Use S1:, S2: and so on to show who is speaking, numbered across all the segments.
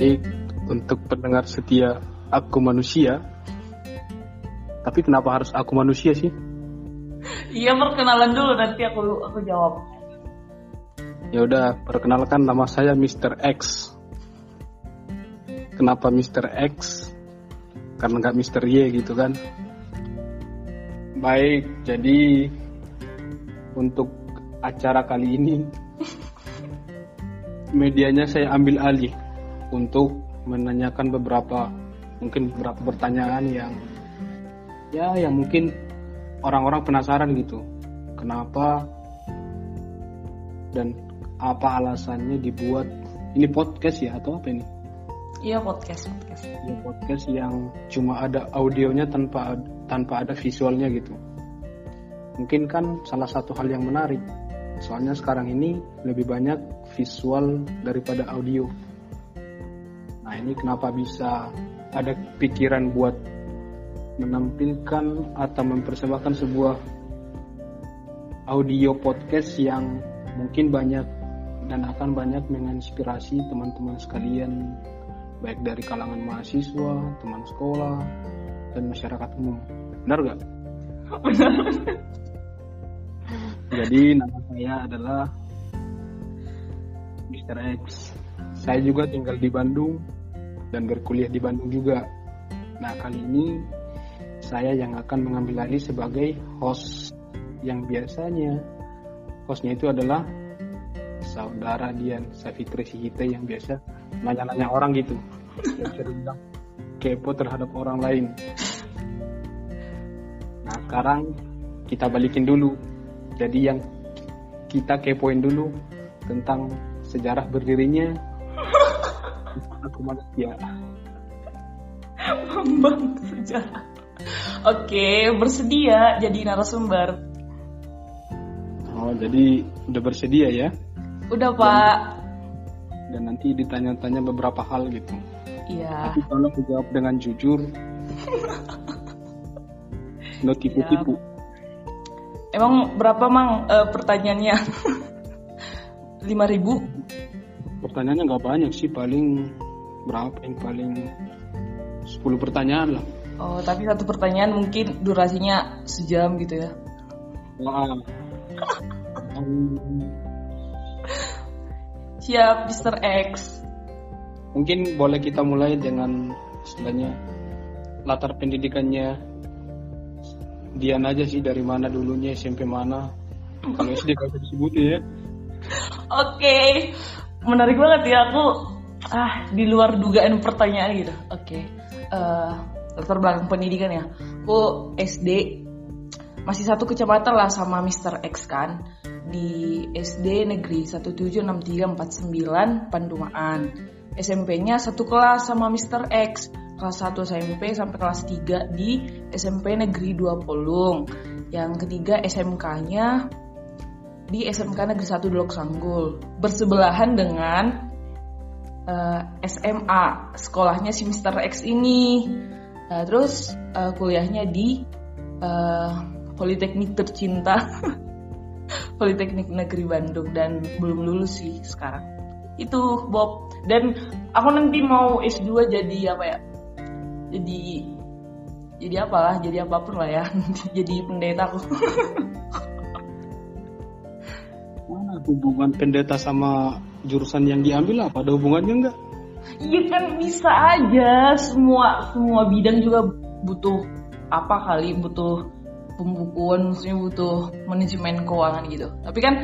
S1: Jadi untuk pendengar setia aku manusia. Tapi kenapa harus aku manusia sih?
S2: Iya perkenalan dulu nanti aku aku jawab.
S1: Ya udah, perkenalkan nama saya Mr. X. Kenapa Mr. X? Karena nggak Mr. Y gitu kan? Baik, jadi untuk acara kali ini medianya saya ambil alih untuk menanyakan beberapa mungkin beberapa pertanyaan yang ya yang mungkin orang-orang penasaran gitu. Kenapa dan apa alasannya dibuat ini podcast ya atau apa ini?
S2: Iya podcast podcast.
S1: ya podcast yang cuma ada audionya tanpa tanpa ada visualnya gitu. Mungkin kan salah satu hal yang menarik. Soalnya sekarang ini lebih banyak visual daripada audio nah ini kenapa bisa ada pikiran buat menampilkan atau mempersembahkan sebuah audio podcast yang mungkin banyak dan akan banyak menginspirasi teman-teman sekalian baik dari kalangan mahasiswa, teman sekolah, dan masyarakat umum. Benar gak? Jadi nama saya adalah Mr. X. Saya juga tinggal di Bandung dan berkuliah di Bandung juga. Nah kali ini saya yang akan mengambil alih sebagai host yang biasanya. Hostnya itu adalah saudara Dian Safitri Sihite yang biasa nanya-nanya orang gitu. Kepo terhadap orang lain. Nah sekarang kita balikin dulu. Jadi yang kita kepoin dulu tentang sejarah berdirinya aku manusia
S2: Bambang sejarah. Oke, bersedia jadi narasumber.
S1: oh jadi udah bersedia ya
S2: Udah pak.
S1: dan nanti ditanya-tanya beberapa hal gitu
S2: Iya.
S1: tapi tolong dijawab dengan jujur no tipu-tipu
S2: Emang berapa mang eh, pertanyaannya? Lima ribu?
S1: pertanyaannya nggak banyak sih paling berapa yang paling 10 pertanyaan lah
S2: Oh, tapi satu pertanyaan mungkin durasinya sejam gitu ya.
S1: Wah.
S2: Siap, Mr. X.
S1: mungkin boleh kita mulai dengan istilahnya latar pendidikannya Dian aja sih dari mana dulunya SMP mana kalau SD gak usah disebut ya
S2: Oke, menarik banget ya aku ah di luar dugaan pertanyaan gitu. Oke, Eh, latar belakang pendidikan ya. Aku SD masih satu kecamatan lah sama Mr. X kan di SD Negeri 176349 Pandumaan. SMP-nya satu kelas sama Mr. X kelas 1 SMP sampai kelas 3 di SMP Negeri 2 Polung. Yang ketiga SMK-nya di SMK Negeri 1 Dolok Sanggul bersebelahan dengan eh, SMA sekolahnya si Mr. X ini. Nah, terus eh, kuliahnya di eh, Politeknik tercinta Politeknik Negeri Bandung dan belum lulus sih sekarang. Itu Bob. Dan aku nanti mau S2 jadi apa ya? Jadi jadi apalah jadi apa pun lah ya. Jadi pendeta aku.
S1: Mana hubungan pendeta sama jurusan yang diambil apa ada hubungannya enggak
S2: Iya kan bisa aja semua semua bidang juga butuh apa kali butuh pembukuan maksudnya butuh manajemen keuangan gitu. Tapi kan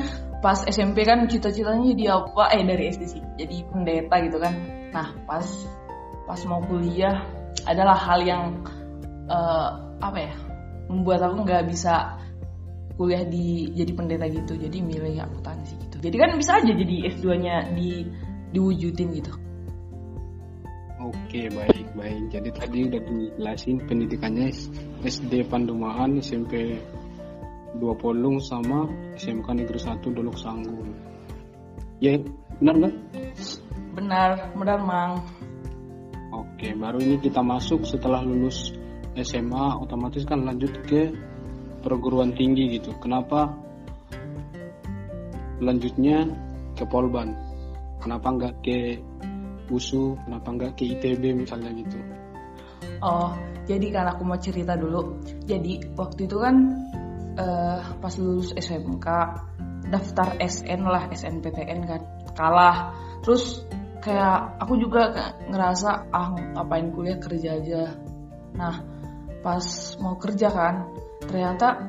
S2: pas SMP kan cita-citanya jadi apa? Eh dari SD sih jadi pendeta gitu kan. Nah pas pas mau kuliah adalah hal yang eh, apa ya membuat aku nggak bisa kuliah di jadi pendeta gitu. Jadi milih akuntansi gitu. Jadi kan bisa aja jadi S2-nya di diwujudin gitu.
S1: Oke baik baik jadi tadi udah dijelasin pendidikannya SD Pandumaan SMP Dua Polung sama SMK Negeri 1 Dolok Sanggul ya benar nggak
S2: Benar, benar Mang.
S1: Oke baru ini kita masuk setelah lulus SMA otomatis kan lanjut ke perguruan tinggi gitu kenapa lanjutnya ke Polban kenapa nggak ke USU kenapa nggak ke ITB misalnya gitu
S2: Oh, jadi kan aku mau cerita dulu. Jadi waktu itu kan uh, pas lulus SMK daftar SN lah SNPTN kan kalah. Terus kayak aku juga ngerasa ah ngapain kuliah kerja aja. Nah pas mau kerja kan ternyata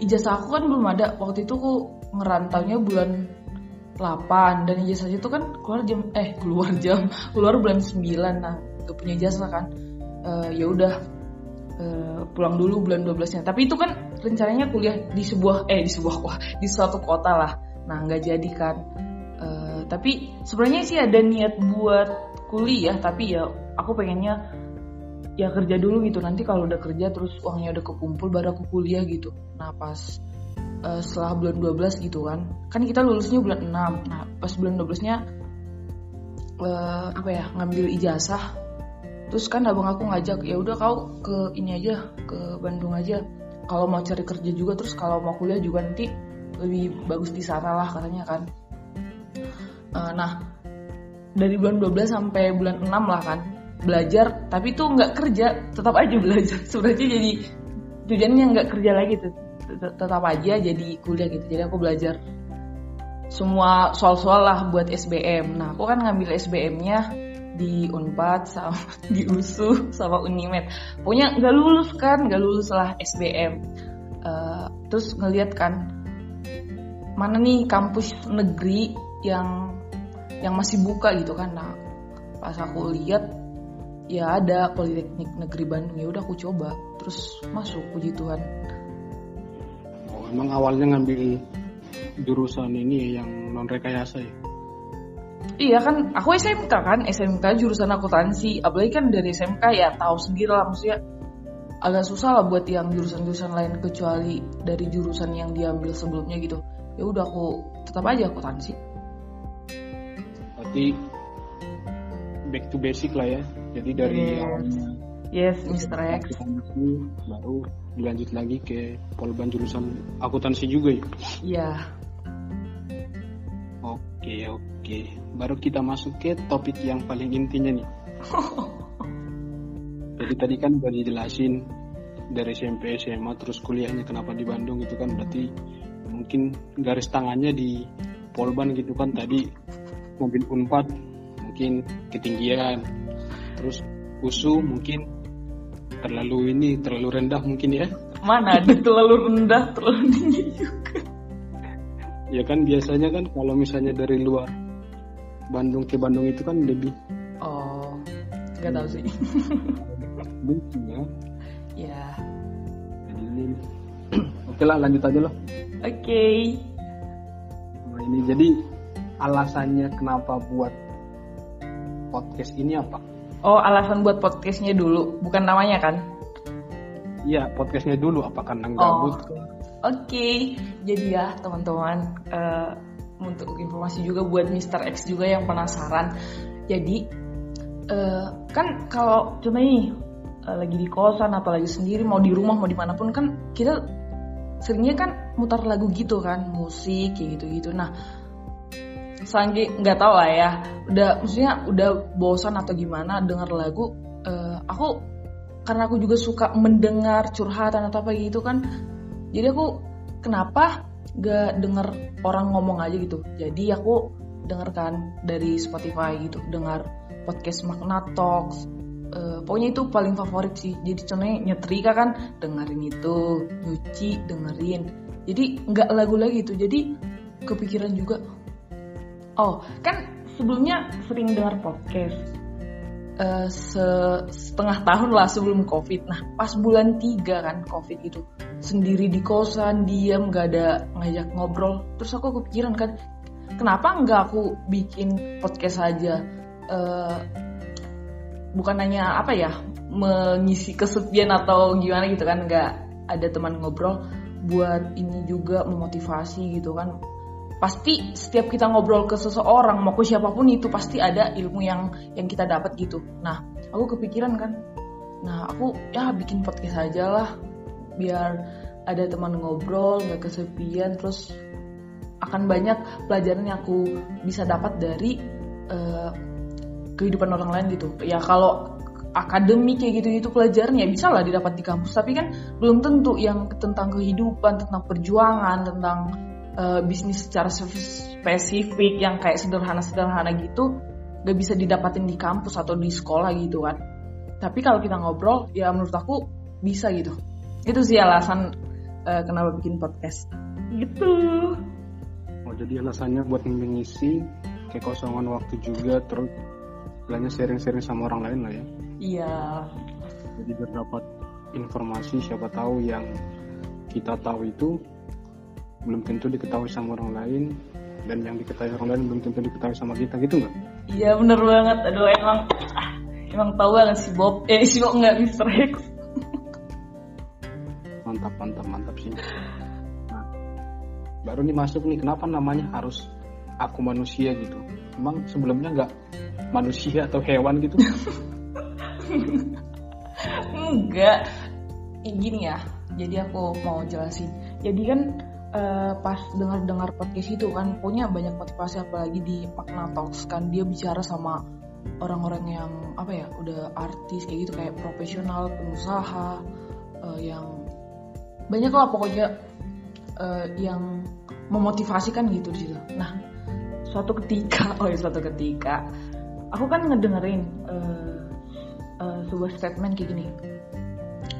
S2: ijazah aku kan belum ada. Waktu itu aku ngerantaunya bulan 8 dan ijazah itu kan keluar jam eh keluar jam keluar bulan 9 nah gak punya ijazah kan. Uh, ya udah uh, pulang dulu bulan 12 nya tapi itu kan rencananya kuliah di sebuah eh di sebuah wah di suatu kota lah. Nah nggak jadi kan. Uh, tapi sebenarnya sih ada niat buat kuliah. Tapi ya aku pengennya ya kerja dulu gitu. Nanti kalau udah kerja terus uangnya udah kekumpul baru aku kuliah gitu. Nah pas uh, setelah bulan 12 gitu kan. Kan kita lulusnya bulan 6 nah pas bulan 12 nya uh, apa ya ngambil ijazah. Terus kan abang aku ngajak ya udah kau ke ini aja ke Bandung aja. Kalau mau cari kerja juga terus kalau mau kuliah juga nanti lebih bagus di sana lah katanya kan. Uh, nah dari bulan 12 sampai bulan 6 lah kan belajar tapi tuh nggak kerja tetap aja belajar. Sebenarnya jadi tujuannya nggak kerja lagi tetap aja jadi kuliah gitu. Jadi aku belajar semua soal-soal lah buat SBM nah aku kan ngambil SBM-nya di Unpad sama di USU sama Unimed. Pokoknya nggak lulus kan nggak lulus lah SBM uh, eh, terus ngeliat kan mana nih kampus negeri yang yang masih buka gitu kan. Nah pas aku lihat ya ada Politeknik Negeri Bandung ya udah aku coba terus masuk puji Tuhan
S1: oh, emang awalnya ngambil jurusan ini yang non rekayasa ya
S2: Iya kan, aku SMK kan, SMK jurusan akuntansi. Apalagi kan dari SMK ya tahu sendiri lah maksudnya agak susah lah buat yang jurusan-jurusan lain kecuali dari jurusan yang diambil sebelumnya gitu. Ya udah aku tetap aja akuntansi.
S1: Berarti back to basic lah ya. Jadi dari
S2: yes. awalnya Yes, Mr. X.
S1: Baru dilanjut lagi ke polban jurusan akuntansi juga ya?
S2: Iya.
S1: Oke, oke. Baru kita masuk ke topik yang paling intinya nih. Jadi tadi kan udah dijelasin dari SMP, SMA, terus kuliahnya kenapa di Bandung itu kan berarti mungkin garis tangannya di Polban gitu kan tadi mobil Unpad mungkin ketinggian terus USU mungkin terlalu ini terlalu rendah mungkin ya.
S2: Mana ada terlalu rendah terlalu tinggi juga.
S1: Ya kan biasanya kan kalau misalnya dari luar Bandung ke Bandung itu kan lebih
S2: oh nggak tahu sih.
S1: Mungkin ya.
S2: Ya.
S1: Jadi ini oke lah lanjut aja loh
S2: oke. Okay.
S1: nah, ini jadi alasannya kenapa buat podcast ini apa
S2: oh alasan buat podcastnya dulu bukan namanya kan
S1: Iya, podcastnya dulu. Apa karena gabut? Oh.
S2: Oke, okay. jadi ya teman-teman uh, untuk informasi juga buat Mr. X juga yang penasaran. Jadi uh, kan kalau contohnya nih uh, lagi di kosan atau lagi sendiri mau di rumah mau di mana pun kan kita seringnya kan mutar lagu gitu kan musik kayak gitu-gitu. Nah selanjutnya nggak tahu lah ya. Udah maksudnya udah bosan atau gimana denger lagu uh, aku karena aku juga suka mendengar curhatan atau apa gitu kan jadi aku kenapa gak denger orang ngomong aja gitu? Jadi aku dengarkan dari Spotify gitu dengar podcast Magna Talks uh, pokoknya itu paling favorit sih. Jadi contohnya nyetrika kan dengerin itu nyuci dengerin. Jadi nggak lagu lagi tuh. Jadi kepikiran juga oh kan sebelumnya sering dengar podcast. Uh, se setengah tahun lah sebelum covid. Nah pas bulan tiga kan covid itu sendiri di kosan diam gak ada ngajak ngobrol. Terus aku kepikiran kan kenapa nggak aku bikin podcast aja? Uh, bukan hanya apa ya mengisi kesepian atau gimana gitu kan nggak ada teman ngobrol. Buat ini juga memotivasi gitu kan pasti setiap kita ngobrol ke seseorang mau ke siapa pun itu pasti ada ilmu yang yang kita dapat gitu. Nah aku kepikiran kan nah aku ya bikin podcast aja lah biar ada teman ngobrol nggak kesepian terus akan banyak pelajaran yang aku bisa dapat dari uh, kehidupan orang lain gitu. Ya kalau akademik kayak gitu gitu pelajaran ya bisa lah didapat di kampus. Tapi kan belum tentu yang tentang kehidupan tentang perjuangan tentang uh, bisnis secara spesifik yang kayak sederhana-sederhana gitu gak bisa didapatin di kampus atau di sekolah gitu kan. Tapi kalau kita ngobrol ya menurut aku bisa gitu. Itu sih alasan uh, kenapa bikin podcast. Gitu.
S1: Oh jadi alasannya buat mengisi kekosongan waktu juga terus istilahnya sharing-sharing sama orang lain lah ya.
S2: Iya.
S1: Jadi biar dapat informasi siapa tahu yang kita tahu itu belum tentu diketahui sama orang lain dan yang diketahui orang lain belum tentu diketahui sama kita gitu nggak?
S2: Iya bener banget. Aduh emang emang tahu banget si Bob? Eh si Bob nggak Mister X?
S1: Mantap mantap mantap sih. Nah, baru nih masuk nih kenapa namanya harus aku manusia gitu? Emang sebelumnya nggak manusia atau hewan gitu?
S2: Enggak gini ya jadi aku mau jelasin. Jadi kan uh, pas dengar-dengar podcast itu kan punya banyak motivasi apalagi di makna talks kan dia bicara sama orang-orang yang apa ya udah artis kayak gitu kayak profesional pengusaha uh, yang banyak lah pokoknya uh, yang memotivasikan gitu di situ. Nah suatu ketika oh ya suatu ketika aku kan ngedengerin uh, uh, sebuah statement kayak gini.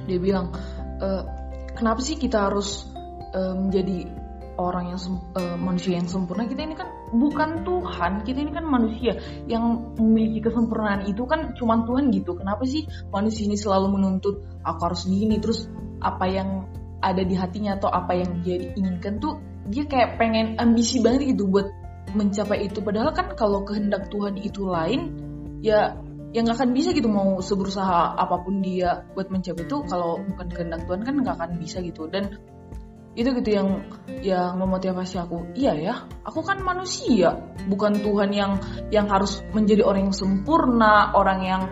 S2: Dia bilang uh, kenapa sih kita harus menjadi orang yang uh, manusia yang sempurna kita ini kan bukan Tuhan kita ini kan manusia yang memiliki kesempurnaan itu kan cuma Tuhan gitu. Kenapa sih manusia ini selalu menuntut aku harus gini terus apa yang ada di hatinya atau apa yang dia inginkan tuh dia kayak pengen ambisi banget gitu buat mencapai itu. Padahal kan kalau kehendak Tuhan itu lain ya yang nggak akan bisa gitu mau seberusaha apa pun dia buat mencapai itu. Kalau bukan kehendak Tuhan kan nggak akan bisa gitu. Dan itu gitu yang yang memotivasi aku iya ya aku kan manusia bukan Tuhan yang yang harus menjadi orang yang sempurna orang yang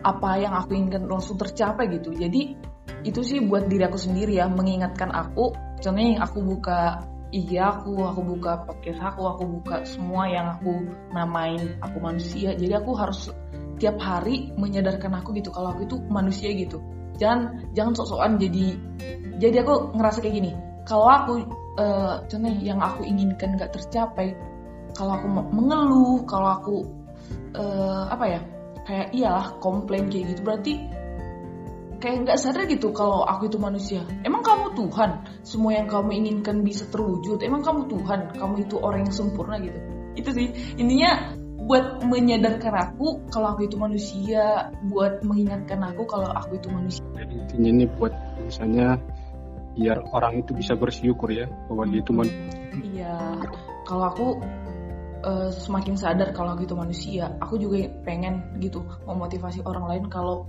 S2: apa yang aku inginkan langsung tercapai gitu jadi itu sih buat diri aku sendiri ya mengingatkan aku contohnya aku buka IG aku, aku buka podcast aku, aku buka semua yang aku namain aku manusia. Jadi aku harus tiap hari menyadarkan aku gitu kalau aku itu manusia gitu. Jangan jangan sok-sokan jadi jadi aku ngerasa kayak gini. Kalau aku uh, contohnya yang aku inginkan gak tercapai, kalau aku mengeluh, kalau aku uh, apa ya kayak iyalah komplain kayak gitu berarti kayak nggak sadar gitu kalau aku itu manusia. Emang kamu Tuhan? Semua yang kamu inginkan bisa terwujud. Emang kamu Tuhan? Kamu itu orang yang sempurna gitu. Itu sih intinya buat menyadarkan aku kalau aku itu manusia, buat mengingatkan aku kalau aku itu manusia.
S1: Jadi intinya ini buat misalnya biar orang itu bisa bersyukur ya bahwa dia itu manusia.
S2: Iya, kalau aku uh, semakin sadar kalau aku itu manusia, aku juga pengen gitu memotivasi orang lain kalau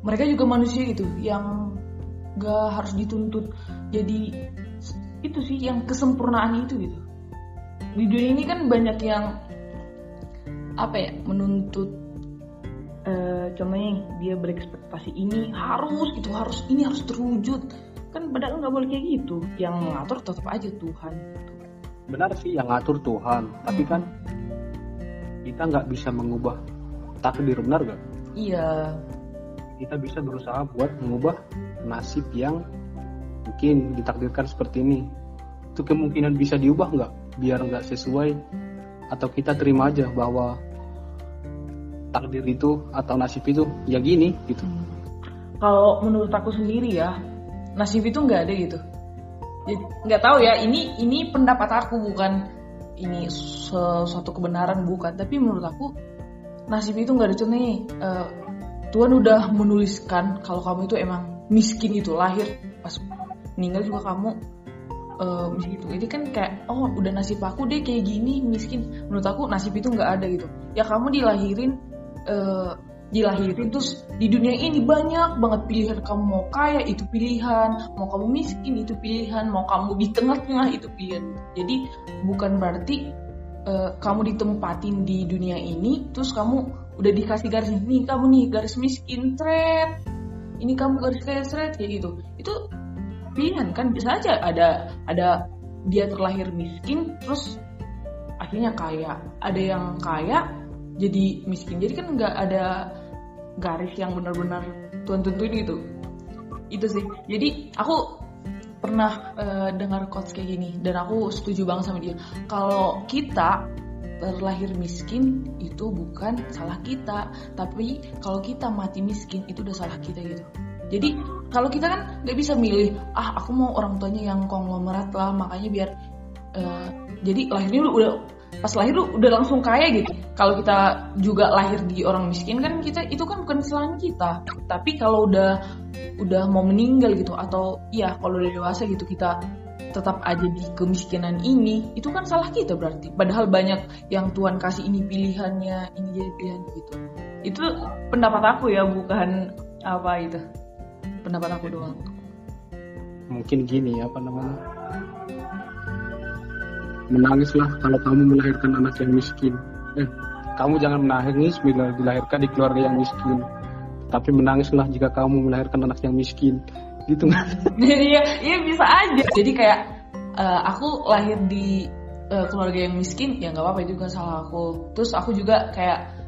S2: mereka juga manusia gitu yang gak harus dituntut. Jadi itu sih yang kesempurnaan itu gitu. Di dunia ini kan banyak yang apa ya menuntut uh, contohnya dia berekspektasi ini harus gitu harus ini harus terwujud kan padahal nggak boleh kayak gitu. Yang ngatur tetap aja Tuhan.
S1: Benar sih yang ngatur Tuhan. Tapi kan kita nggak bisa mengubah takdir benar gak
S2: iya.
S1: Kita bisa berusaha buat mengubah nasib yang mungkin ditakdirkan seperti ini. Itu kemungkinan bisa diubah nggak? Biar nggak sesuai. Atau kita terima aja bahwa takdir itu atau nasib itu ya gini gitu. Hmm.
S2: kalau menurut aku sendiri ya nasib itu nggak ada gitu. Nggak tahu ya ini ini pendapat aku bukan ini sesuatu kebenaran bukan. Tapi menurut aku nasib itu nggak ada contohnya. Uh, Tuhan udah menuliskan kalau kamu itu emang miskin itu lahir pas meninggal juga kamu uh, itu. Jadi kan kayak oh udah nasib aku deh kayak gini miskin. Menurut aku nasib itu nggak ada gitu. Ya kamu dilahirin uh, dilahirin terus di dunia ini banyak banget pilihan kamu. Mau kaya itu pilihan. Mau kamu miskin itu pilihan. Mau kamu di tengah-tengah itu pilihan. Jadi bukan berarti uh, kamu ditempatin di dunia ini terus kamu udah dikasih garis ini kamu nih garis miskin thread ini kamu garis kayak thread kayak gitu. Itu pilihan kan bisa aja ada ada dia terlahir miskin terus akhirnya kaya. Ada yang kaya jadi miskin. Jadi kan nggak ada garis yang benar-benar Tuhan tentuin gitu. Itu sih. Jadi aku pernah uh, dengar quotes kayak gini dan aku setuju banget sama dia. Kalau kita terlahir miskin itu bukan salah kita. Tapi kalau kita mati miskin itu udah salah kita gitu. Jadi kalau kita kan nggak bisa milih ah aku mau orang tuanya yang konglomerat lah makanya biar uh, jadi lahirnya udah pas lahir lu udah langsung kaya gitu. Kalau kita juga lahir di orang miskin kan kita itu kan bukan kesalahan kita. Tapi kalau udah udah mau meninggal gitu atau ya kalau udah dewasa gitu kita tetap aja di kemiskinan ini itu kan salah kita berarti. Padahal banyak yang Tuhan kasih ini pilihannya ini jadi pilihan gitu. Itu pendapat aku ya bukan apa itu. Pendapat aku doang.
S1: Mungkin gini apa namanya menangislah kalau kamu melahirkan anak yang miskin. Eh, kamu jangan menangis bila dilahirkan di keluarga yang miskin. Tapi menangislah jika kamu melahirkan anak yang miskin. Gitu nggak?
S2: Iya, iya bisa aja. Jadi kayak uh, aku lahir di uh, keluarga yang miskin, ya nggak apa-apa kan salah aku. Terus aku juga kayak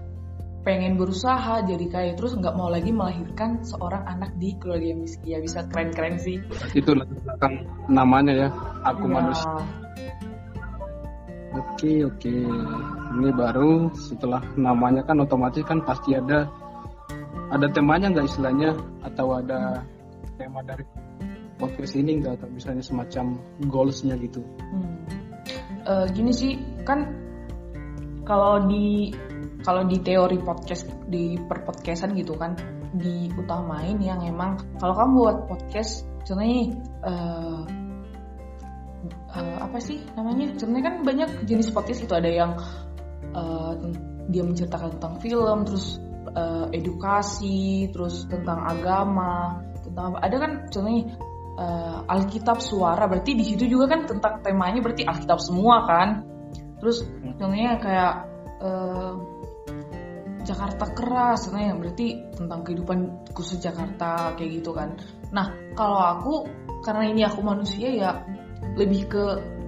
S2: pengen berusaha jadi kaya terus nggak mau lagi melahirkan seorang anak di keluarga yang miskin ya bisa keren-keren sih
S1: itu kan namanya ya aku ya. manusia Oke oke, ini baru setelah namanya kan otomatis kan pasti ada ada temanya nggak istilahnya atau ada tema dari podcast ini nggak atau misalnya semacam goalsnya gitu? Hmm.
S2: Uh, gini sih kan kalau di kalau di teori podcast di perpodcastan gitu kan diutamain yang emang kalau kamu buat podcast contohnya uh, uh, apa sih namanya? Sebenarnya kan banyak jenis podcast itu. Ada yang uh, dia menceritakan tentang film terus uh, edukasi terus tentang agama tentang apa. Ada kan contohnya uh, Alkitab suara. Berarti di situ juga kan tentang temanya berarti Alkitab semua kan? Terus contohnya kayak uh, Jakarta keras contohnya berarti tentang kehidupan khusus Jakarta kayak gitu kan. Nah kalau aku karena ini aku manusia ya lebih ke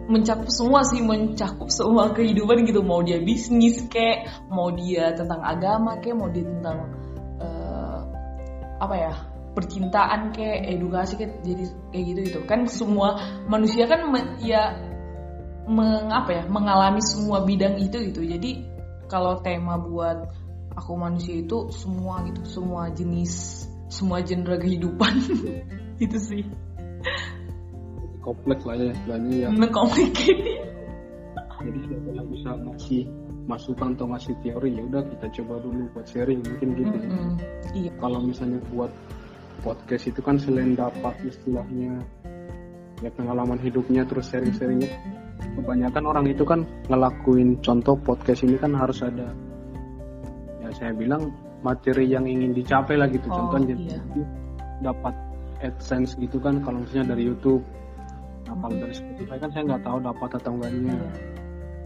S2: mencakup semua sih mencakup semua kehidupan gitu. Mau dia bisnis kek mau dia tentang agama kek mau dia tentang uh, apa ya percintaan kek edukasi kek jadi kayak gitu itu kan semua manusia kan me, ya mengapa ya mengalami semua bidang itu gitu. Jadi kalau tema buat aku manusia itu semua gitu semua jenis semua genre kehidupan itu sih
S1: kompleks lah ya istilahnya ya
S2: complicated
S1: jadi siapa yang bisa ngasih masukan atau ngasih teori ya udah kita coba dulu buat sharing mungkin gitu mm -hmm. iya. kalau misalnya buat podcast itu kan selain dapat istilahnya ya pengalaman hidupnya terus sharing-sharingnya kebanyakan orang itu kan ngelakuin contoh podcast ini kan harus ada ya saya bilang materi yang ingin dicapai lah gitu oh, contohnya iya. dapat AdSense gitu kan kalau misalnya dari YouTube kalau dari Spotify kan saya nggak tahu dapat atau enggaknya.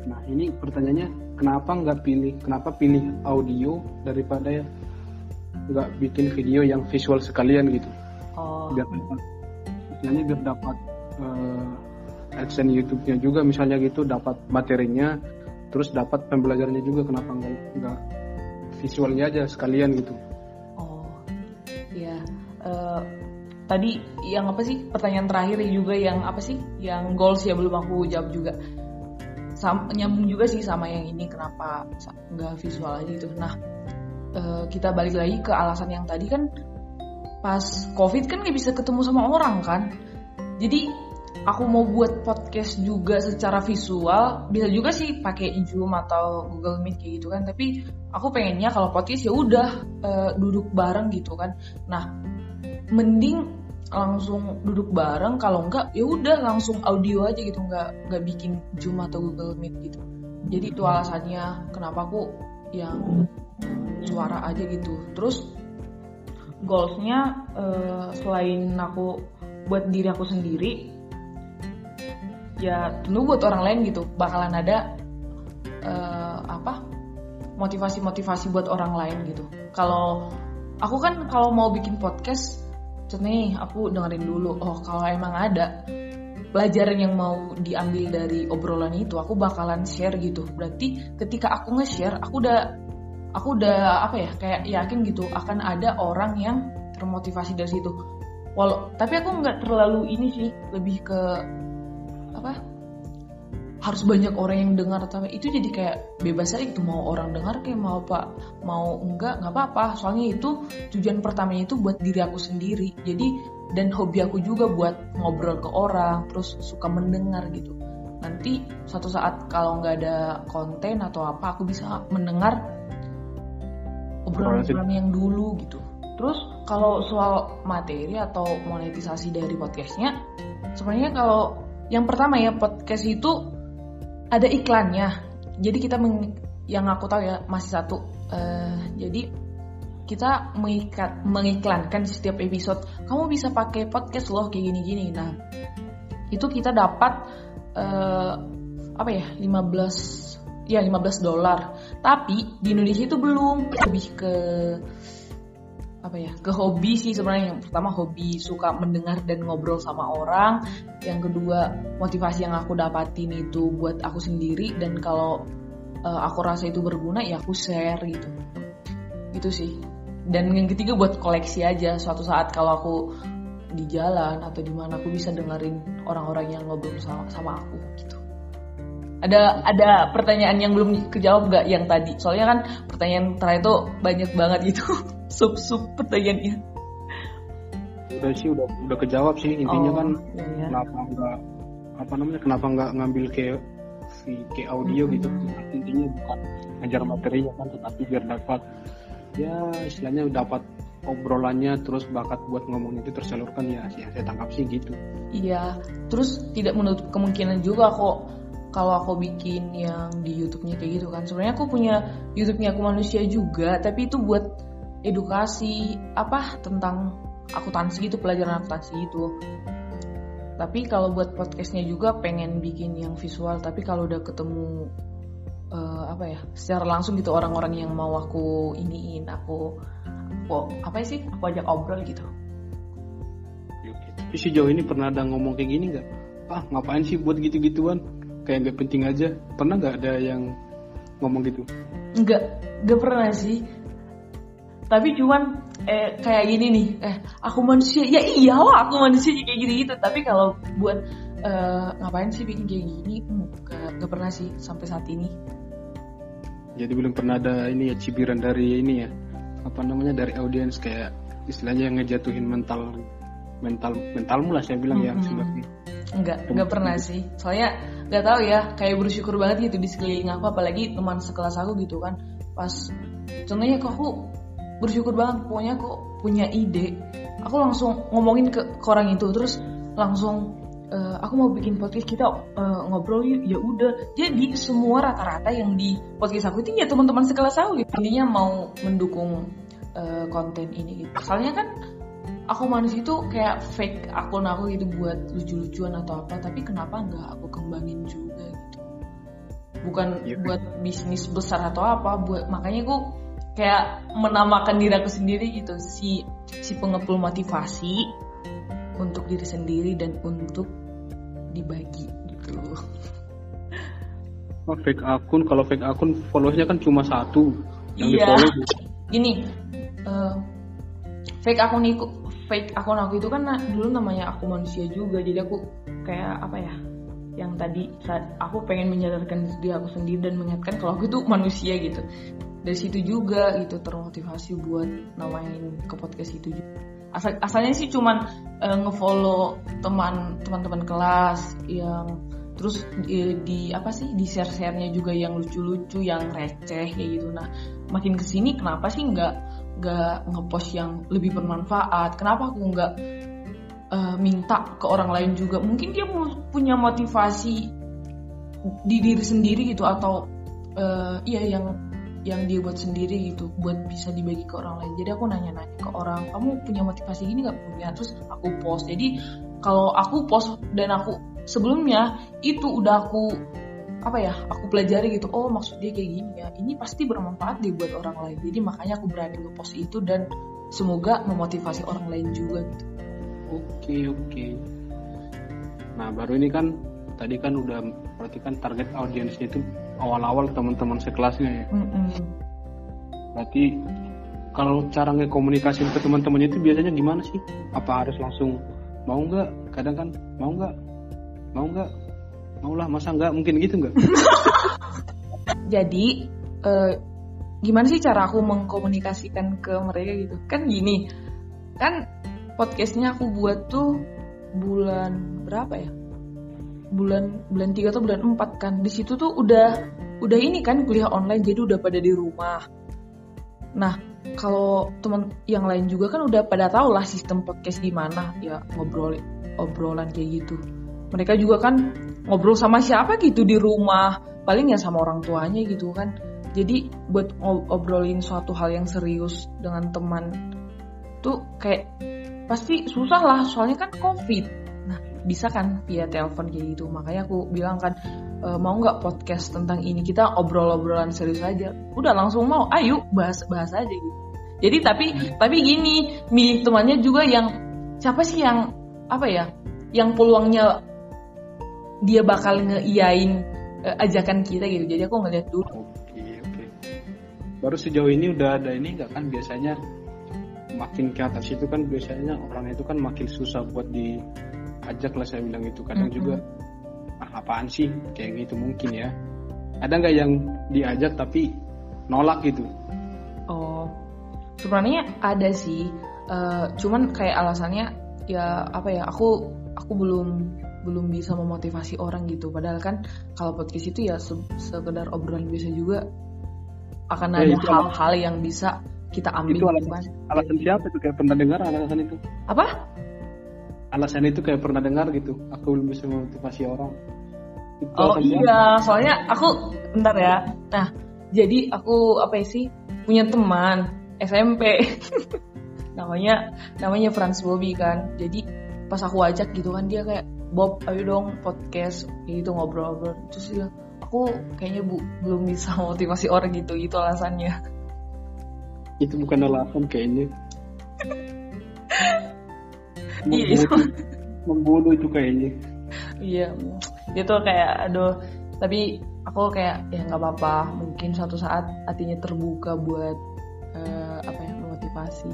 S1: Nah ini pertanyaannya kenapa nggak pilih kenapa pilih audio daripada nggak bikin video yang visual sekalian gitu? Oh. Biar dapat, istilahnya biar dapat uh, adsense YouTube-nya juga misalnya gitu dapat materinya, terus dapat pembelajarannya juga kenapa nggak nggak visualnya aja sekalian gitu?
S2: Tadi yang apa sih pertanyaan terakhir juga yang apa sih yang goals ya belum aku jawab juga. Sam, nyambung juga sih sama yang ini kenapa nggak visual aja gitu. Nah uh, kita balik lagi ke alasan yang tadi kan pas covid kan nggak bisa ketemu sama orang kan. Jadi aku mau buat podcast juga secara visual bisa juga sih pakai zoom atau google meet kayak gitu kan. Tapi aku pengennya kalau podcast ya udah uh, duduk bareng gitu kan. Nah mending langsung duduk bareng kalau enggak ya udah langsung audio aja gitu nggak nggak bikin zoom atau google meet gitu. Jadi itu alasannya kenapa aku yang suara aja gitu. Terus goalsnya uh, selain aku buat diri aku sendiri ya tentu buat orang lain gitu. Bakalan ada uh, apa motivasi-motivasi buat orang lain gitu. Kalau aku kan kalau mau bikin podcast nih aku dengerin dulu. Oh kalau emang ada pelajaran yang mau diambil dari obrolan itu aku bakalan share gitu. Berarti ketika aku nge-share aku udah aku udah apa ya kayak yakin gitu akan ada orang yang termotivasi dari situ. Walau tapi aku nggak terlalu ini sih lebih ke apa harus banyak orang yang dengar atau itu jadi kayak bebas aja gitu. Mau orang dengar kayak mau pak mau enggak nggak apa-apa. Soalnya itu tujuan pertamanya itu buat diri aku sendiri. Jadi dan hobi aku juga buat ngobrol ke orang terus suka mendengar gitu. Nanti suatu saat kalau nggak ada konten atau apa aku bisa mendengar obrolan-obrolan yang dulu gitu. Terus kalau soal materi atau monetisasi dari podcastnya sebenarnya kalau yang pertama ya podcast itu ada iklannya. Jadi kita meng, yang aku tahu ya masih satu. Uh, jadi kita mengikat, mengiklankan di setiap episode. Kamu bisa pakai podcast loh kayak gini-gini. Nah itu kita dapat uh, apa ya 15 ya 15 dolar. Tapi di Indonesia itu belum. Lebih ke apa ya ke hobi sih sebenarnya. Yang pertama hobi suka mendengar dan ngobrol sama orang. Yang kedua motivasi yang aku dapatin itu buat aku sendiri. Dan kalau uh, aku rasa itu berguna ya aku share gitu. Gitu sih. Dan yang ketiga buat koleksi aja. Suatu saat kalau aku di jalan atau di mana aku bisa dengerin orang-orang yang ngobrol sama, sama aku gitu. Ada ada pertanyaan yang belum kejawab gak yang tadi? Soalnya kan pertanyaan terakhir itu banyak banget gitu sub sub pertanyaannya
S1: udah sih udah udah kejawab sih intinya oh, kan. iya, iya. kenapa nggak apa namanya kenapa nggak ngambil kayak kayak audio mm -hmm. gitu intinya bukan ngajar materinya kan tetapi biar dapat ya istilahnya dapat obrolannya terus bakat buat ngomong itu tersalurkan ya, ya saya tangkap sih gitu.
S2: Iya terus tidak menutup kemungkinan juga kok kalau aku bikin yang di YouTube-nya kayak gitu kan. Sebenarnya aku punya YouTube-nya aku manusia juga tapi itu buat edukasi apa tentang akuntansi gitu pelajaran akuntansi itu tapi kalau buat podcastnya juga pengen bikin yang visual tapi kalau udah ketemu uh, apa ya secara langsung gitu orang-orang yang mau aku iniin aku aku apa sih aku ajak obrol gitu.
S1: Tapi sejauh ini pernah ada ngomong kayak gini nggak? Ah ngapain sih buat gitu-gituan? Kayak nggak penting aja. Pernah nggak ada yang ngomong gitu?
S2: Nggak nggak pernah sih tapi cuman eh, kayak gini nih eh aku manusia ya iyalah aku manusia kayak gini gitu tapi kalau buat eh, ngapain sih bikin kayak gini? Gak, gak pernah sih sampai saat ini.
S1: Jadi belum pernah ada ini ya cibiran dari ini ya apa namanya dari audiens kayak istilahnya yang ngejatuhin mental mental mentalmu lah saya bilang mm -hmm. ya sebagai
S2: enggak enggak pernah sih. Soalnya nggak tahu ya kayak bersyukur banget gitu di sekeliling aku apalagi teman sekelas aku gitu kan. Pas contohnya kok aku bersyukur banget pokoknya kok punya ide. Aku langsung ngomongin ke, ke orang itu terus langsung uh, aku mau bikin podcast kita uh, ngobrol yuk ya udah. Jadi semua rata-rata yang di podcast aku itu ya teman-teman sekelas aku gitu. Intinya mau mendukung uh, konten ini gitu. Soalnya kan aku manusia itu kayak fake akun aku gitu buat lucu-lucuan atau apa tapi kenapa nggak aku kembangin juga gitu? Bukan ya, buat bisnis besar atau apa buat makanya aku kayak menamakan diri aku sendiri gitu si si pengepul motivasi untuk diri sendiri dan untuk dibagi gitu.
S1: Oh, fake akun kalau fake akun followersnya kan cuma satu
S2: yang iya. di follow. Ini uh, fake akun itu fake akun aku itu kan dulu namanya aku manusia juga jadi aku kayak apa ya yang tadi saat aku pengen menyadarkan diri aku sendiri dan mengingatkan kalau aku itu manusia gitu dari situ juga gitu termotivasi buat namain ke podcast itu juga. Asal, asalnya sih cuman uh, ngefollow teman teman-teman kelas yang terus di, di apa sih di share sharenya juga yang lucu-lucu yang receh kayak gitu. Nah makin ke sini kenapa sih nggak nggak ngepost yang lebih bermanfaat? Kenapa aku nggak uh, minta ke orang lain juga? Mungkin dia punya motivasi di diri sendiri gitu atau iya yang yang dia buat sendiri gitu buat bisa dibagi ke orang lain. Jadi aku nanya-nanya ke orang kamu punya motivasi gini nggak punya? Terus aku post. Jadi kalau aku post dan aku sebelumnya itu udah aku apa ya aku pelajari gitu oh maksud dia kayak gini ya ini pasti bermanfaat deh buat orang lain. Jadi makanya aku berani ngepost itu dan semoga memotivasi orang lain juga gitu.
S1: Oke oke. Nah baru ini kan tadi kan udah berarti kan target audiensnya itu awal-awal teman-teman sekelasnya ya. Mm -mm. berarti kalau cara ngekomunikasi ke teman-temannya itu biasanya gimana sih? Apa harus langsung mau nggak? Kadang kan mau nggak? Mau nggak? Mau lah masa nggak? Mungkin gitu nggak?
S2: Jadi eh, gimana sih cara aku mengkomunikasikan ke mereka gitu? Kan gini kan podcastnya aku buat tuh bulan berapa ya bulan bulan tiga atau bulan empat kan. Di situ tuh udah udah ini kan kuliah online jadi udah pada di rumah. Nah kalau teman yang lain juga kan udah pada tahu lah sistem podcast gimana ya ngobrol obrolan kayak gitu. Mereka juga kan ngobrol sama siapa gitu di rumah. Paling ya sama orang tuanya gitu kan. Jadi buat ngobrolin suatu hal yang serius dengan teman tuh kayak pasti susah lah. Soalnya kan covid bisa kan via telepon kayak gitu. Makanya aku bilang kan e, mau nggak podcast tentang ini? Kita obrol-obrolan serius aja. Udah langsung mau ayo bahas bahas aja gitu. Jadi tapi tapi gini milih temannya juga yang siapa sih yang apa ya yang peluangnya dia bakal ngeiyain uh, ajakan kita gitu. Jadi aku ngeliat dulu.
S1: Oke oke. Baru sejauh ini udah ada ini nggak kan? Biasanya makin ke atas itu kan biasanya orang itu kan makin susah buat diajak lah saya bilang itu kadang mm -hmm. juga ah, apaan sih? Kayak gitu mungkin ya. Ada nggak yang diajak tapi nolak gitu?
S2: Oh sebenarnya ada sih. Uh, cuman kayak alasannya ya apa ya aku aku belum belum bisa memotivasi orang gitu. Padahal kan kalau podcast itu ya se sekedar obrolan biasa juga. Akan ya, ada hal-hal yang bisa kita ambil
S1: itu alasan, alasan siapa itu? Kayak pernah dengar alasan itu?
S2: Apa
S1: alasan itu kayak pernah dengar gitu. Aku belum bisa memotivasi orang.
S2: Itu oh iya siapa? soalnya aku bentar ya. Nah jadi aku apa ya sih punya teman SMP namanya namanya Franz Bobby kan. Jadi pas aku ajak gitu kan dia kayak Bob ayo dong podcast. Kayak gitu ngobrol-ngobrol. Terus dia aku kayaknya bu belum bisa motivasi orang gitu itu alasannya.
S1: Itu bukan alasan kayaknya
S2: iya. Itu
S1: membunuh itu kayaknya
S2: iya. Itu kayak aduh tapi aku kayak ya nggak apa-apa. Mungkin suatu saat hatinya terbuka buat uh, apa ya motivasi.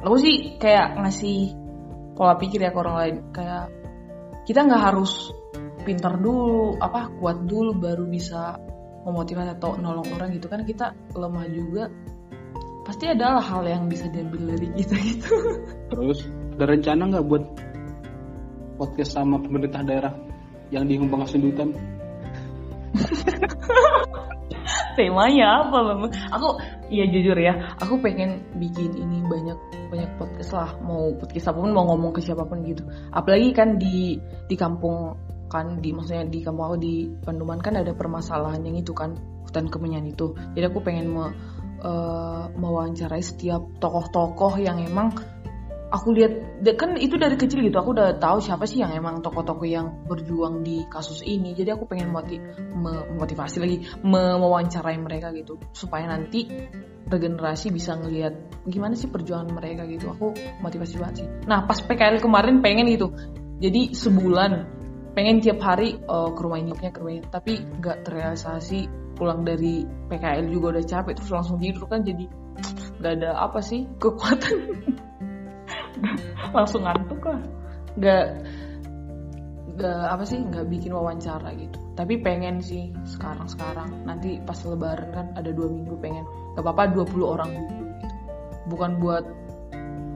S2: Aku sih kayak ngasih pola pikir ya ke orang lain. Kayak kita nggak harus pintar dulu apa kuat dulu baru bisa memotivasi atau nolong orang gitu kan. Kita lemah juga pasti adalah hal yang bisa diambil dari kita gitu.
S1: Terus ada rencana nggak buat podcast sama pemerintah daerah yang dihumbang Sundutan
S2: temanya apa bang? Aku iya jujur ya, aku pengen bikin ini banyak banyak podcast lah. Mau podcast apa pun, mau ngomong ke siapa pun gitu. Apalagi kan di di kampung kan di maksudnya di kampung aku di Panduman kan ada permasalahan yang itu kan hutan kemenyan itu. Jadi aku pengen me, uh, mewawancarai setiap tokoh-tokoh yang emang aku lihat kan itu dari kecil gitu aku udah tahu siapa sih yang emang tokoh-tokoh yang berjuang di kasus ini. Jadi aku pengen motiv memotivasi lagi mewawancarai mereka gitu supaya nanti regenerasi bisa ngelihat gimana sih perjuangan mereka gitu. Aku motivasi banget sih. Nah pas PKL kemarin pengen gitu. Jadi sebulan pengen tiap hari uh, ke rumah ini ke rumah ini. Tapi nggak terrealisasi pulang dari PKL juga udah capek terus langsung tidur kan jadi nggak ada apa sih kekuatan langsung ngantuk lah. Nggak nggak apa sih nggak bikin wawancara gitu. Tapi pengen sih sekarang sekarang nanti pas lebaran kan ada dua minggu pengen. Gak apa-apa 20 orang dulu gitu. Bukan buat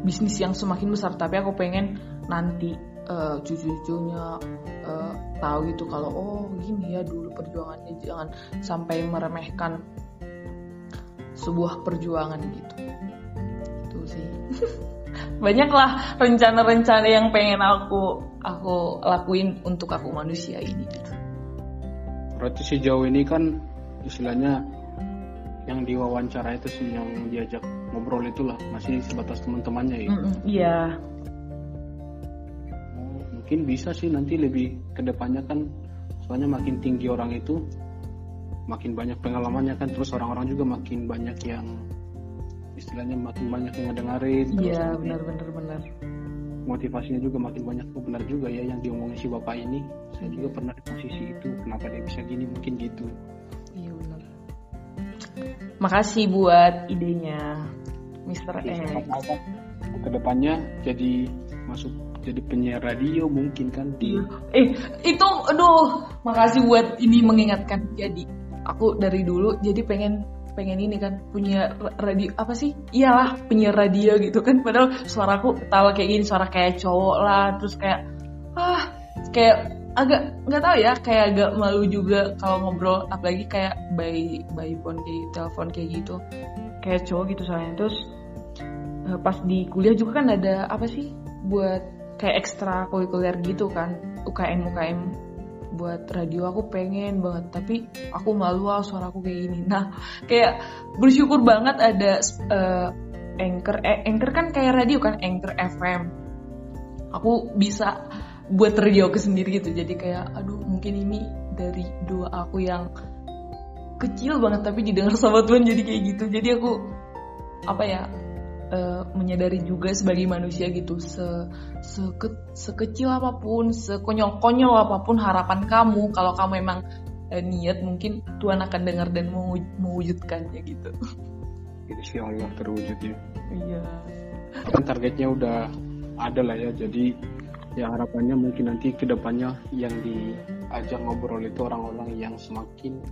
S2: bisnis yang semakin besar tapi aku pengen nanti uh, cucu-cucunya uh, tahu gitu kalau oh gini ya dulu perjuangannya. Jangan sampai meremehkan sebuah perjuangan gitu. Itu sih banyaklah rencana-rencana yang pengen aku aku lakuin untuk aku manusia ini gitu.
S1: Berarti sejauh ini kan istilahnya yang diwawancara itu sih yang diajak ngobrol itulah masih sebatas teman-temannya ya?
S2: Mm -mm, iya
S1: mungkin bisa sih nanti lebih ke depannya kan soalnya makin tinggi orang itu makin banyak pengalamannya kan terus orang-orang juga makin banyak yang istilahnya makin banyak yang ngedengerin
S2: iya benar benar benar.
S1: motivasinya juga makin banyak. Oh, benar juga ya yang diomongin si bapak ini. Saya juga pernah di posisi itu kenapa dia bisa gini? Mungkin gitu.
S2: Iya benar. Makasih buat idenya, Mr.
S1: Ya,
S2: X.
S1: apa ke depannya jadi masuk jadi penyiar radio mungkin kan di
S2: Eh, itu aduh, makasih buat ini mengingatkan. Jadi, aku dari dulu jadi pengen pengen ini kan punya ra- radio apa sih? Iyalah, penyiar radio gitu kan. Padahal suaraku ketawa kayak gini, suara kayak cowok lah, terus kayak ah, kayak agak nggak tahu ya, kayak agak malu juga kalau ngobrol apalagi kayak by by phone kayak telepon kayak gitu. Kayak cowok gitu soalnya. Terus eh, pas di kuliah juga kan ada apa sih buat kayak ekstra kurikuler gitu kan UKM UKM buat radio aku pengen banget tapi aku malu ah suaraku kayak gini. Nah kayak bersyukur banget ada eh, anchor. Eh, anchor kan kayak radio kan anchor FM aku bisa buat radio ke sendiri gitu jadi kayak aduh mungkin ini dari dua aku yang kecil banget tapi didengar sama Tuhan jadi kayak gitu. Jadi aku apa ya eh, menyadari juga sebagai manusia gitu. Se, seke- sekecil apa pun sekonyol-konyol apa pun harapan kamu kalau kamu emang eh, niat mungkin Tuhan akan dengar dan mewu- mewujudkannya gitu.
S1: Insya Allah terwujud ya.
S2: Iya.
S1: Kan targetnya udah ada lah ya jadi ya harapannya mungkin nanti ke depannya yang diajak ngobrol itu orang-orang yang semakin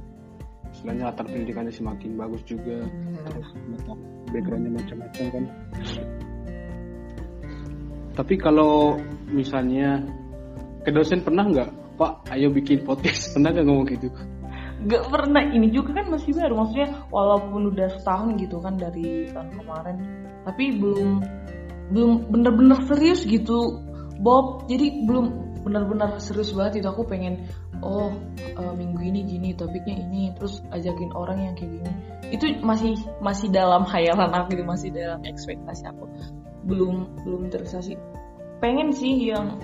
S1: istilahnya latar pendidikannya semakin bagus juga. Terus latar backgroundnya macam-macam kan. Tapi kalau misalnya ke dosen pernah nggak pak ayo bikin podcast. Pernah nggak ngomong gitu?
S2: Gak pernah. Ini juga kan masih baru. Maksudnya walaupun udah setahun gitu kan dari tahun kemarin tapi belum belum bener-bener serius gitu Bob. Jadi belum bener-bener serius banget itu aku pengen oh eh, minggu ini gini topiknya ini terus ajakin orang yang kayak gini. Itu masih masih dalam hayalan aku gitu masih dalam ekspektasi aku. Belum belum terrealisasi pengen sih yang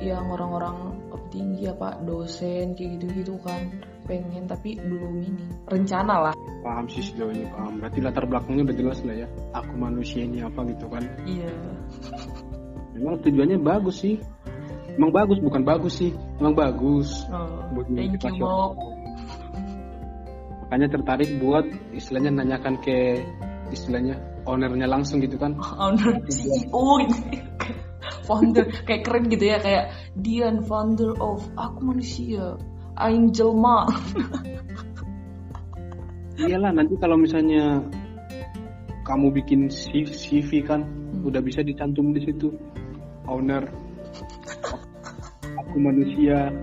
S2: yang orang-orang tinggi apa dosen kayak gitu-gitu kan pengen tapi belum ini. Rencana lah.
S1: Paham sih sejauh ini paham. Berarti latar belakangnya udah jelas lah ya aku manusia ini apa gitu kan.
S2: Iya.
S1: Memang tujuannya bagus sih emang bagus bukan bagus sih. Emang bagus.
S2: Oh,
S1: buat
S2: thank you Bob.
S1: makanya tertarik buat istilahnya nanyakan ke istilahnya ownernya langsung gitu kan.
S2: Owner CEO gitu founder kayak keren gitu ya kayak Dian founder of aku manusia Aing jelma.
S1: Iyalah nanti kalau misalnya kamu bikin CV kan
S2: Hmm.
S1: udah bisa dicantum di situ. Owner aku manusia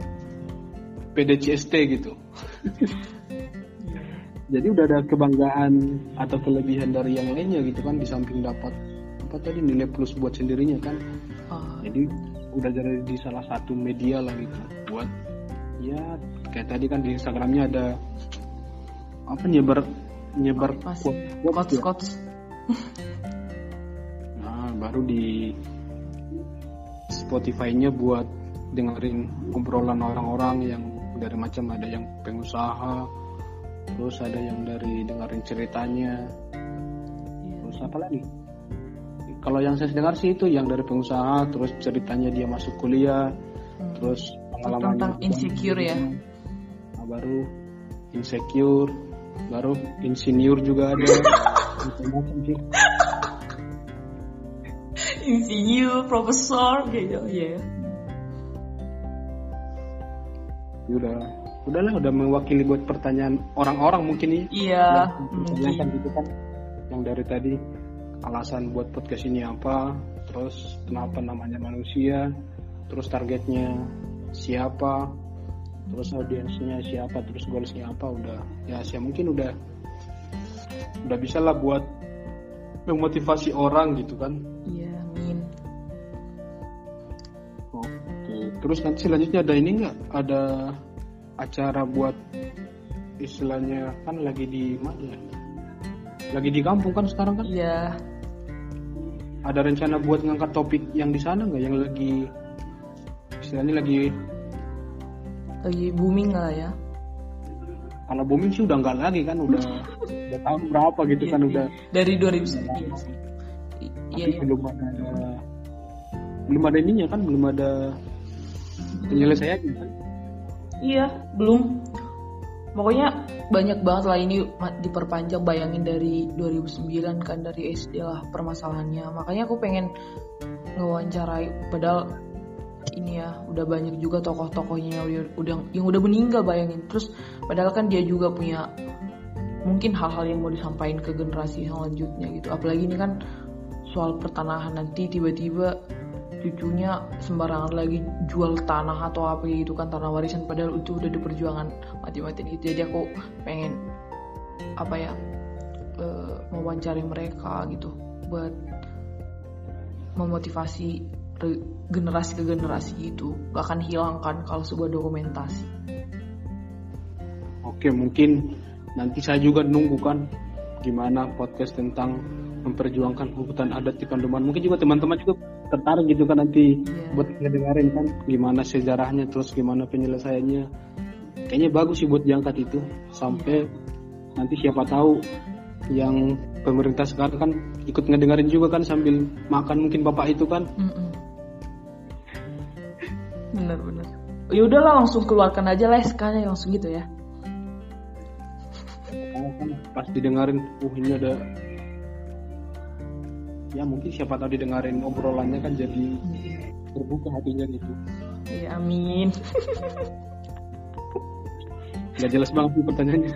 S1: PDCST gitu. Jadi udah ada kebanggaan atau kelebihan dari yang lainnya gitu kan di samping dapat apa tadi nilai plus buat sendirinya kan.
S2: Oh,
S1: jadi udah jadi di salah satu media lah gitu. Buat? Ya kayak tadi kan di Instagramnya ada apa nyebar nyebar
S2: masih
S1: quote- quote
S2: coach
S1: ya.
S2: coach
S1: Nah, baru di Spotify-nya buat dengerin obrolan orang-orang yang dari macam ada yang pengusaha, terus ada yang dari dengerin ceritanya, terus apa lagi? Kalau yang saya dengar sih itu yang dari pengusaha, terus ceritanya dia masuk kuliah,
S2: Hmm.
S1: terus pengalaman
S2: tentang insecure ya
S1: Nah, baru insecure, baru insinyur juga ada.
S2: Insinyur profesor gitu ya
S1: Ya udah udahlah udah mewakili buat pertanyaan orang-orang mungkin nih
S2: iya
S1: yang
S2: mungkin.
S1: ditanyakan gitu kan yang dari tadi alasan buat podcast ini apa terus kenapa namanya manusia terus targetnya siapa terus audiensnya siapa terus goalsnya apa udah ya saya mungkin udah udah bisa lah buat memotivasi orang gitu kan.
S2: Iya
S1: terus nanti selanjutnya ada ini nggak? Ada acara buat istilahnya kan lagi di mana? ya? Lagi di kampung kan sekarang kan?
S2: iya
S1: Ada rencana buat ngangkat topik yang di sana nggak? Yang lagi istilahnya lagi
S2: lagi booming lah ya
S1: kalau booming sih udah nggak lagi kan? Udah udah tahun berapa gitu kan? Udah
S2: dari 2009 iya sih I- iya
S1: tapi
S2: iya
S1: belum ada belum ada ininya kan? Belum ada penyelesaiannya kan?
S2: Iya, belum. pokoknya banyak banget lah ini diperpanjang bayangin dari 2009 kan dari SD lah permasalahannya makanya aku pengen ngewawancarai padahal ini ya udah banyak juga tokoh-tokohnya yang udah yang udah meninggal bayangin terus padahal kan dia juga punya mungkin hal-hal yang mau disampaikan ke generasi selanjutnya gitu apalagi ini kan soal pertanahan nanti tiba-tiba cucunya sembarangan lagi jual tanah atau apa gitu kan tanah warisan padahal itu udah di perjuangan mati-matian gitu. Jadi aku pengen apa ya uh, mewawancari mereka gitu buat memotivasi generasi ke generasi itu. Gak akan hilangkan kalau sebuah dokumentasi.
S1: Oke mungkin nanti saya juga nunggu kan gimana podcast tentang memperjuangkan hutan adat di Kanduman mungkin juga teman-teman juga tertarik gitu kan nanti yeah. buat ngedengerin kan gimana sejarahnya terus gimana penyelesaiannya kayaknya bagus sih buat diangkat itu sampai yeah. nanti siapa tahu yang pemerintah sekarang kan ikut ngedengerin juga kan sambil makan mungkin bapak itu kan
S2: bener-bener ya udahlah langsung keluarkan aja lah SK-nya langsung gitu ya
S1: pas didengarin uh ini ada ya mungkin siapa tahu didengarin obrolannya kan jadi terbuka hatinya gitu.
S2: Ya amin.
S1: Nggak jelas banget sih pertanyaannya.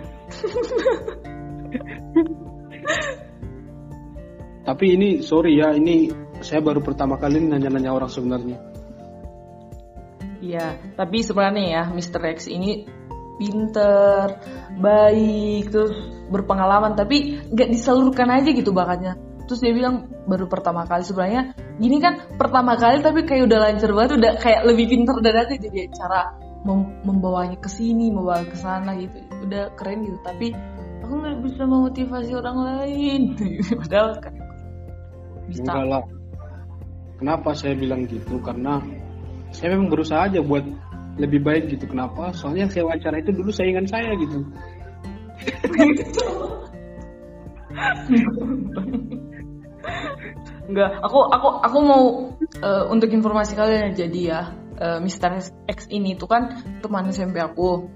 S1: Tapi ini sorry ya ini saya baru pertama kali nanya-nanya orang sebenarnya.
S2: Iya, tapi sebenarnya ya Mr. X ini pinter, baik, terus berpengalaman, tapi nggak disalurkan aja gitu bakatnya terus dia bilang baru pertama kali sebenarnya. Gini kan pertama kali tapi kayak udah lancar banget udah kayak lebih pintar dan aja jadi cara mem membawanya ke sini membawa ke sana gitu. Udah keren gitu tapi aku nggak bisa memotivasi orang lain. Padahal kan
S1: bisa. Enggak lah. Kenapa saya bilang gitu? Karena saya memang berusaha aja buat lebih baik gitu. Kenapa? Soalnya yang saya wawancara itu dulu saingan saya gitu
S2: Enggak, aku aku aku mau uh, untuk informasi kalian jadi ya, uh, Mr. X ini tuh kan teman SMP aku.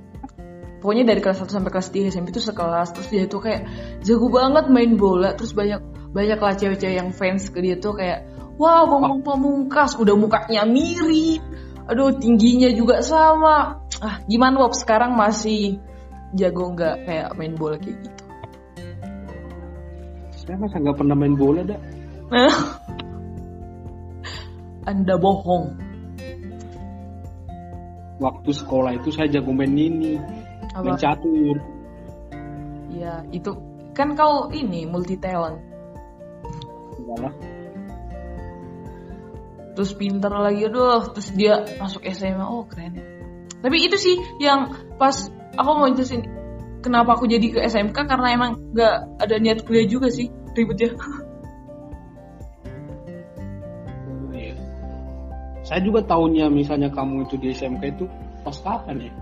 S2: Pokoknya dari kelas 1 sampai kelas 3 SMP itu sekelas, terus dia tuh kayak jago banget main bola, terus banyak banyak lah cewek-cewek yang fans ke dia tuh kayak wow, pamungkas udah mukanya mirip aduh tingginya juga sama ah gimana Wop sekarang masih jago nggak kayak main bola kayak gitu
S1: saya masa nggak pernah main bola dah
S2: Anda bohong.
S1: Waktu sekolah itu saya jago main ini, Apa? main catur.
S2: Ya, itu kan kau ini multi talent.
S1: Enggak
S2: Terus pintar lagi, aduh. Terus dia masuk SMA, oh keren ya. Tapi itu sih yang pas aku mau jelasin kenapa aku jadi ke SMK karena emang gak ada niat kuliah juga sih ribet ya.
S1: Saya juga tahunya misalnya kamu itu di SMK itu pas kapan ya?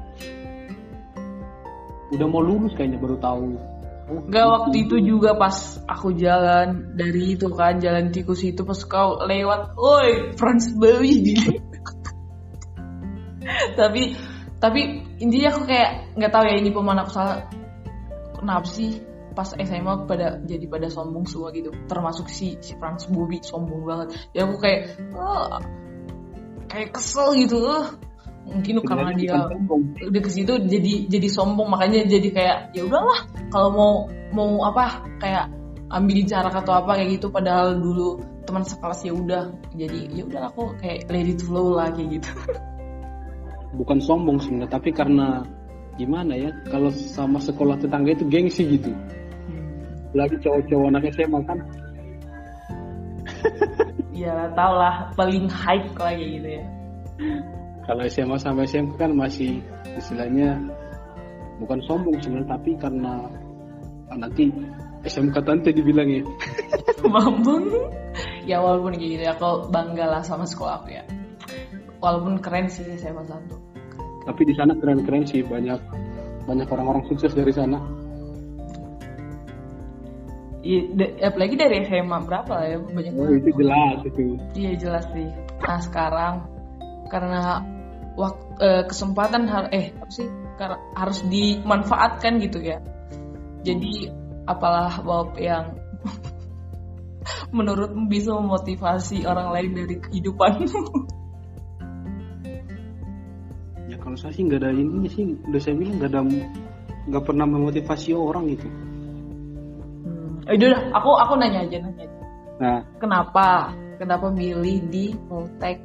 S1: Udah mau lulus kayaknya baru tahu.
S2: Oh, Gak waktu itu juga pas aku jalan dari itu kan jalan tikus itu pas kau lewat, oi Franz Bowie tapi tapi intinya aku kayak nggak tahu ya ini pemain aku salah kenapa sih pas SMA pada jadi pada sombong semua gitu. Termasuk si si Franz Bowie sombong banget. Ya aku kayak oh, kayak kesel gitu. Mungkin karena dia udah ke situ jadi jadi sombong. Makanya jadi kayak ya udahlah kalau mau mau apa kayak ambil jarak atau apa kayak gitu. Padahal dulu teman sekelas ya udah. Jadi ya udah aku kayak let it flow lah kayak gitu.
S1: Bukan sombong sebenarnya tapi karena gimana ya kalau sama sekolah tetangga itu gengsi gitu. Lagi cowok-cowok anak SMA kan
S2: ya tau lah paling hype lagi gitu ya.
S1: Kalau SMA sampai SMP kan masih istilahnya bukan sombong sebenarnya tapi karena nanti SMK tante dibilang ya.
S2: Bambang ya walaupun gitu ya aku bangga lah sama sekolah aku ya. Walaupun keren sih SMA satu.
S1: Tapi di sana keren-keren sih banyak banyak orang-orang sukses dari sana
S2: Iya, apalagi dari SMA berapa ya banyak
S1: oh, itu jelas itu.
S2: Iya jelas sih. Nah sekarang karena waktu eh, kesempatan hal eh apa sih harus dimanfaatkan gitu ya. Jadi apalah Bob yang menurutmu bisa memotivasi orang lain dari kehidupan?
S1: ya kalau saya sih nggak ada ini sih udah saya bilang nggak ada nggak pernah memotivasi orang gitu
S2: Eh, udah aku aku nanya aja nanya aja.
S1: nah
S2: Kenapa? Kenapa milih di Poltek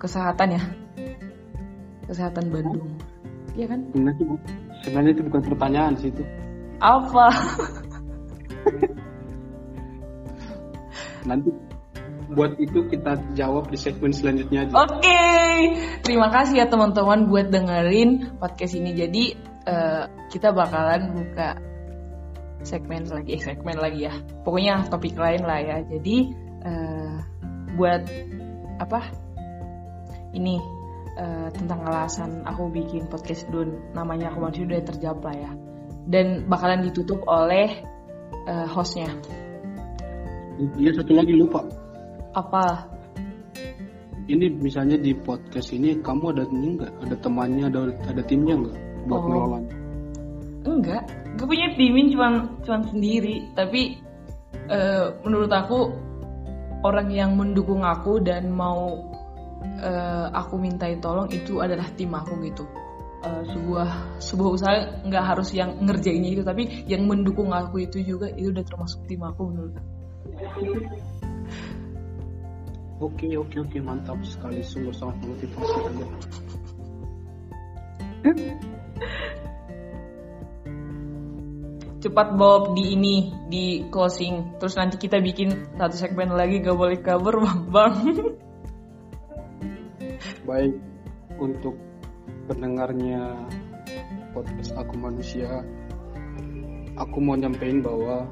S2: Kesehatan ya? Kesehatan Bandung. Iya kan?
S1: sebenarnya itu, sebenarnya itu bukan pertanyaan sih itu
S2: Apa?
S1: nanti buat itu kita jawab di segmen selanjutnya aja
S2: Oke, terima kasih ya teman-teman buat dengerin podcast ini. Jadi eh, kita bakalan buka segmen lagi, eh, segmen lagi ya. Pokoknya topik lain lah ya. Jadi eh, buat apa? Ini eh, tentang alasan aku bikin podcast Dun. Namanya aku masih udah terjawab lah ya. Dan bakalan ditutup oleh eh, hostnya.
S1: iya satu lagi lupa
S2: Apa?
S1: ini misalnya di podcast ini kamu ada ini nggak ada temannya ada ada timnya nggak buat
S2: Oh. Enggak, gue punya timin cuman cuman sendiri. Tapi eh, menurut aku orang yang mendukung aku dan mau eh, aku mintai tolong itu adalah tim aku gitu. Eh, sebuah sebuah usaha nggak harus yang ngerjainnya itu, tapi yang mendukung aku itu juga itu udah termasuk tim aku menurut aku.
S1: oke oke oke mantap sekali sungguh sangat motivasi anda
S2: Cepat Bob di ini di closing, terus nanti kita bikin satu segmen lagi gak boleh cover bang.
S1: baik untuk pendengarnya podcast aku manusia aku mau nyampein bahwa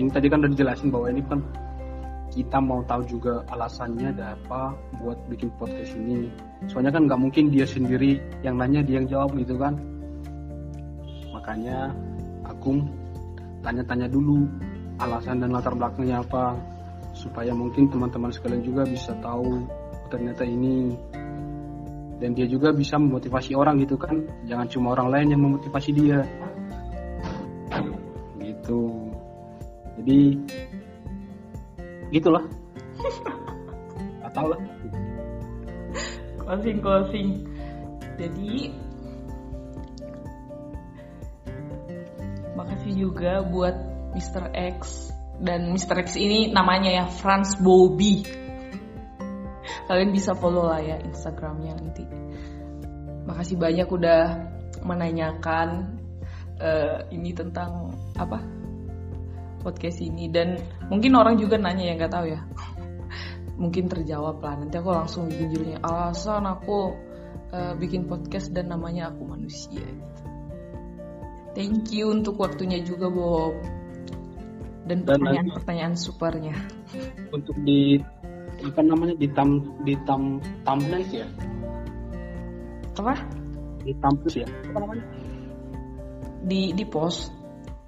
S1: ini tadi kan udah dijelasin bahwa ini kan kita mau tahu juga alasannya ada apa buat bikin podcast ini. Soalnya kan nggak mungkin dia sendiri yang nanya dia yang jawab gitu kan. Makanya aku tanya-tanya dulu alasan dan latar belakangnya apa supaya mungkin teman-teman sekalian juga bisa tahu ternyata ini. Dan dia juga bisa memotivasi orang gitu kan. Jangan cuma orang lain yang memotivasi dia. Gitu. Jadi gitulah nggak tahu lah
S2: closing closing jadi makasih juga buat Mr. X dan Mr. X ini namanya ya Franz Bobby kalian bisa follow lah ya Instagramnya nanti makasih banyak udah menanyakan eh, ini tentang apa podcast ini. Dan mungkin orang juga nanya yang nggak tahu ya. Mungkin terjawab lah. Nanti aku langsung bikin judulnya alasan aku eh, bikin podcast dan namanya aku manusia. Gitu. thank you untuk waktunya juga Bob. Dan
S1: Dan
S2: pertanyaan-pertanyaan supernya.
S1: Untuk di apa namanya di tam di tam thumbnail ya?
S2: Apa?
S1: Di thumbnail ya? Apa namanya
S2: di di post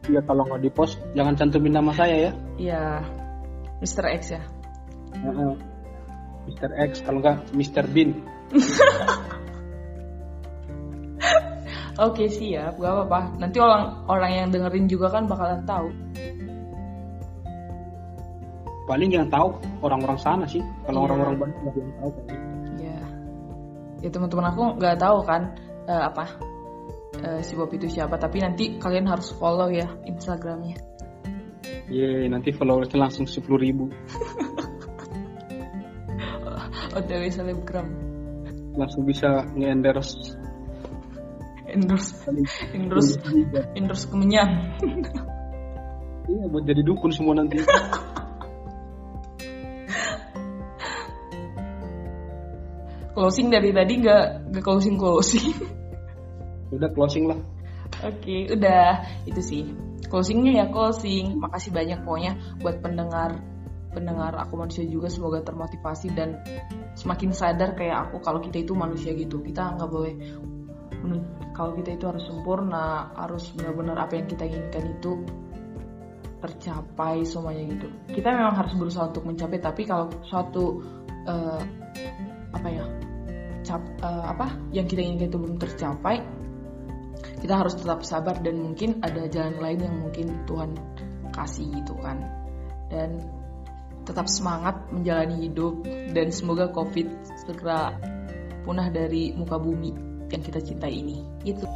S1: ya kalau nggak di post jangan cantumin nama saya ya
S2: ya Mr. X ya
S1: Heeh. Mr. X kalau nggak Mr. Bean
S2: Oke siap, gak apa-apa. Nanti orang orang yang dengerin juga kan bakalan tahu.
S1: paling yang tahu orang-orang sana sih kalau
S2: Iya.
S1: orang-orang Bandung nggak yang tahu kali.
S2: Ya, ya teman-teman aku nggak tahu kan eh, apa eh, si Bob itu siapa. Tapi nanti kalian harus follow ya Instagramnya.
S1: Yeay, nanti followersnya langsung 10 ribu
S2: OTW selebgram.
S1: langsung bisa nge-endorse
S2: Endorse, endorse, endorse kemenyan.
S1: iya buat jadi dukun semua nanti
S2: closing dari tadi nggak nggak closing closing.
S1: Udah closing lah
S2: Oke, udah itu sih. Closingnya ya closing. Makasih banyak pokoknya buat pendengar pendengar aku manusia juga semoga termotivasi dan semakin sadar kayak aku kalau kita itu manusia gitu. Kita nggak boleh kalau kita itu harus sempurna, harus benar-benar apa yang kita inginkan itu tercapai semuanya gitu. Kita memang harus berusaha untuk mencapai, tapi kalau suatu eh, apa ya tercap uh, apa yang kita inginkan itu belum tercapai kita harus tetap sabar dan mungkin ada jalan lain yang mungkin Tuhan kasih gitu kan. Dan tetap semangat menjalani hidup dan semoga covid segera punah dari muka bumi yang kita cintai ini. Itu